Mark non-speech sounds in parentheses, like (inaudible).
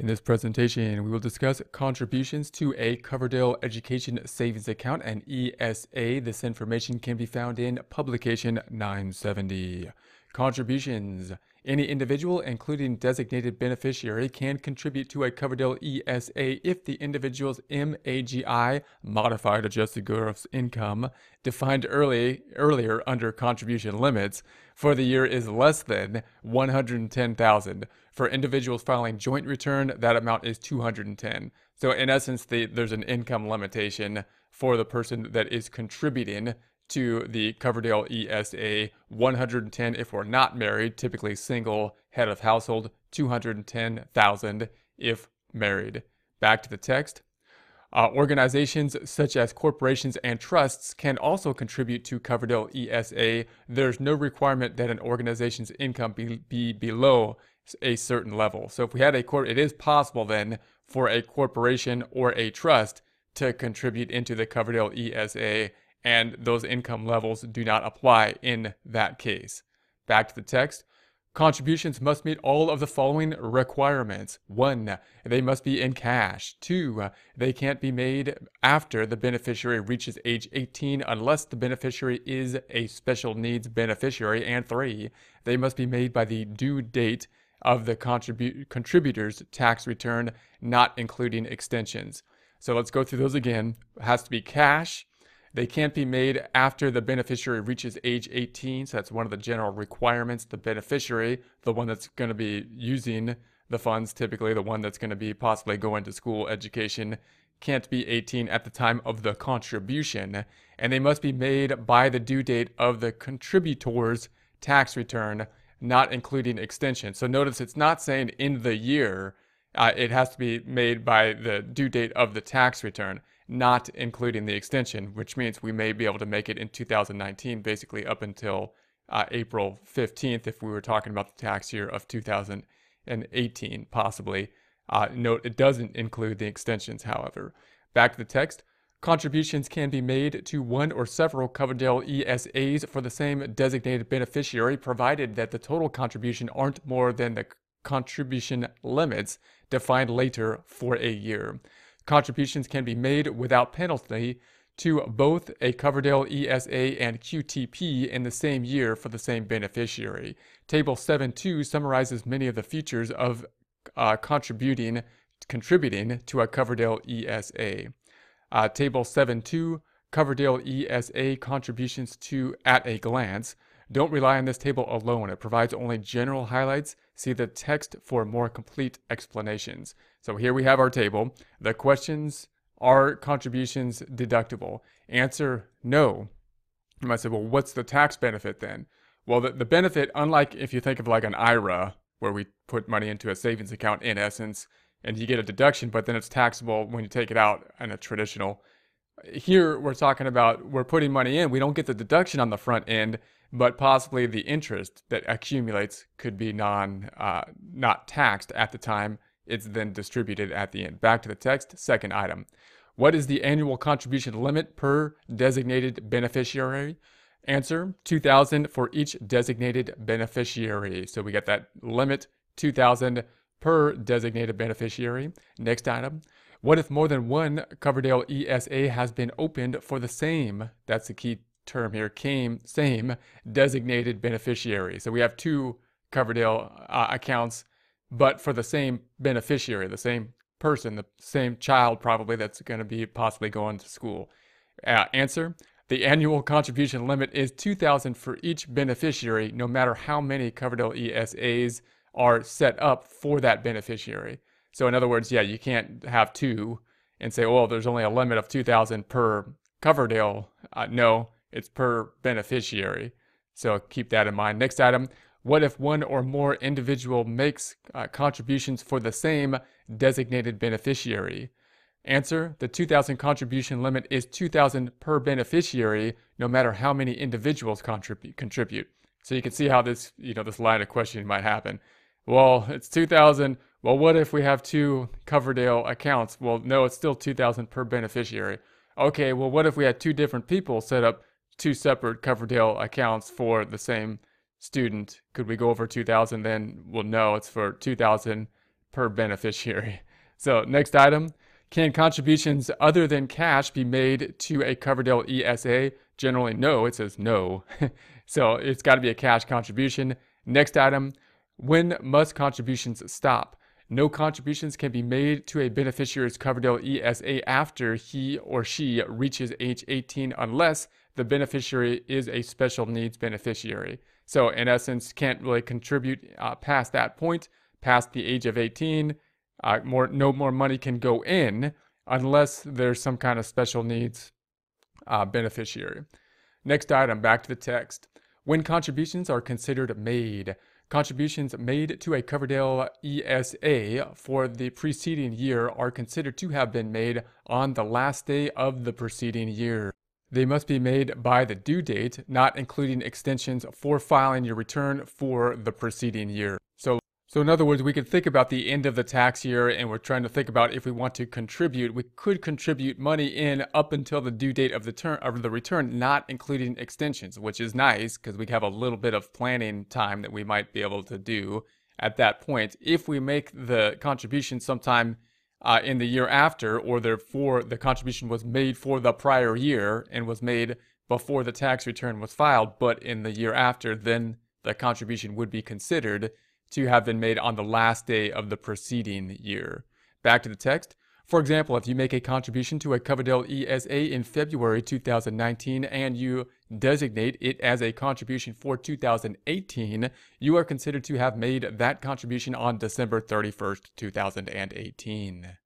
In this presentation, we will discuss contributions to a Coverdell Education Savings Account and ESA. This information can be found in Publication 970. Contributions. Any individual, including designated beneficiary, can contribute to a Coverdell ESA if the individual's MAGI, modified adjusted gross income, defined early, earlier under contribution limits, for the year is less than 110,000. For individuals filing joint return, that amount is 210. So in essence, the, there's an income limitation for the person that is contributing to the Coverdell ESA 110 if we're not married, typically single head of household, 210,000 if married. Back to the text. Uh, organizations such as corporations and trusts can also contribute to Coverdell ESA. There's no requirement that an organization's income be, be below a certain level. So if we had a court, it is possible then for a corporation or a trust to contribute into the Coverdell ESA and those income levels do not apply in that case. Back to the text. Contributions must meet all of the following requirements. One, they must be in cash. Two, they can't be made after the beneficiary reaches age 18 unless the beneficiary is a special needs beneficiary. And three, they must be made by the due date of the contribu- contributor's tax return, not including extensions. So let's go through those again. It has to be cash. They can't be made after the beneficiary reaches age 18. So that's one of the general requirements. The beneficiary, the one that's going to be using the funds, typically the one that's going to be possibly going to school education, can't be 18 at the time of the contribution. And they must be made by the due date of the contributor's tax return, not including extension. So notice it's not saying in the year. Uh, it has to be made by the due date of the tax return not including the extension, which means we may be able to make it in 2019, basically up until uh, April 15th, if we were talking about the tax year of 2018, possibly. Uh, note it doesn't include the extensions, however. Back to the text. Contributions can be made to one or several Coverdell ESAs for the same designated beneficiary, provided that the total contribution aren't more than the contribution limits defined later for a year. Contributions can be made without penalty to both a Coverdell ESA and QTP in the same year for the same beneficiary. Table 7.2 summarizes many of the features of uh, contributing contributing to a Coverdell ESA. Uh, table 7.2 Coverdell ESA contributions to at a glance. Don't rely on this table alone. It provides only general highlights. See the text for more complete explanations. So here we have our table. The questions are contributions deductible? Answer no. You might say, well, what's the tax benefit then? Well, the, the benefit, unlike if you think of like an IRA, where we put money into a savings account in essence, and you get a deduction, but then it's taxable when you take it out in a traditional. Here, we're talking about we're putting money in. We don't get the deduction on the front end, but possibly the interest that accumulates could be non uh, not taxed at the time it's then distributed at the end. Back to the text, second item. What is the annual contribution limit per designated beneficiary? Answer 2000 for each designated beneficiary. So we get that limit 2000 per designated beneficiary. Next item. What if more than one Coverdell ESA has been opened for the same, that's the key term here, came, same designated beneficiary. So we have two Coverdell uh, accounts but for the same beneficiary, the same person, the same child probably that's going to be possibly going to school. Uh, answer: The annual contribution limit is 2,000 for each beneficiary, no matter how many Coverdell ESAs are set up for that beneficiary. So in other words, yeah, you can't have two and say, "Oh, there's only a limit of 2,000 per Coverdell." Uh, no, it's per beneficiary. So keep that in mind. Next item, what if one or more individual makes uh, contributions for the same designated beneficiary? Answer, the 2000 contribution limit is 2000 per beneficiary no matter how many individuals contribute contribute. So you can see how this, you know, this line of questioning might happen. Well, it's 2000. Well, what if we have two Coverdell accounts? Well, no, it's still 2000 per beneficiary. Okay, well, what if we had two different people set up two separate Coverdell accounts for the same student, could we go over 2000 then? Well, no, it's for 2000 per beneficiary. (laughs) So next item, can contributions other than cash be made to a Coverdell ESA? Generally, no. It says no. (laughs) so it's got to be a cash contribution. Next item, when must contributions stop? No contributions can be made to a beneficiary's Coverdell ESA after he or she reaches age 18 unless the beneficiary is a special needs beneficiary. So, in essence, can't really contribute uh, past that point, past the age of 18. Uh, more, no more money can go in unless there's some kind of special needs uh, beneficiary. Next item, back to the text. When contributions are considered made, Contributions made to a Coverdell ESA for the preceding year are considered to have been made on the last day of the preceding year. They must be made by the due date, not including extensions for filing your return for the preceding year. So so in other words, we could think about the end of the tax year and we're trying to think about if we want to contribute, we could contribute money in up until the due date of the turn of the return, not including extensions, which is nice because we have a little bit of planning time that we might be able to do at that point. If we make the contribution sometime uh, in the year after, or therefore the contribution was made for the prior year and was made before the tax return was filed, but in the year after, then the contribution would be considered to have been made on the last day of the preceding year. Back to the text. For example, if you make a contribution to a Coverdell ESA in February 2019 and you designate it as a contribution for 2018, you are considered to have made that contribution on December 31st, 2018.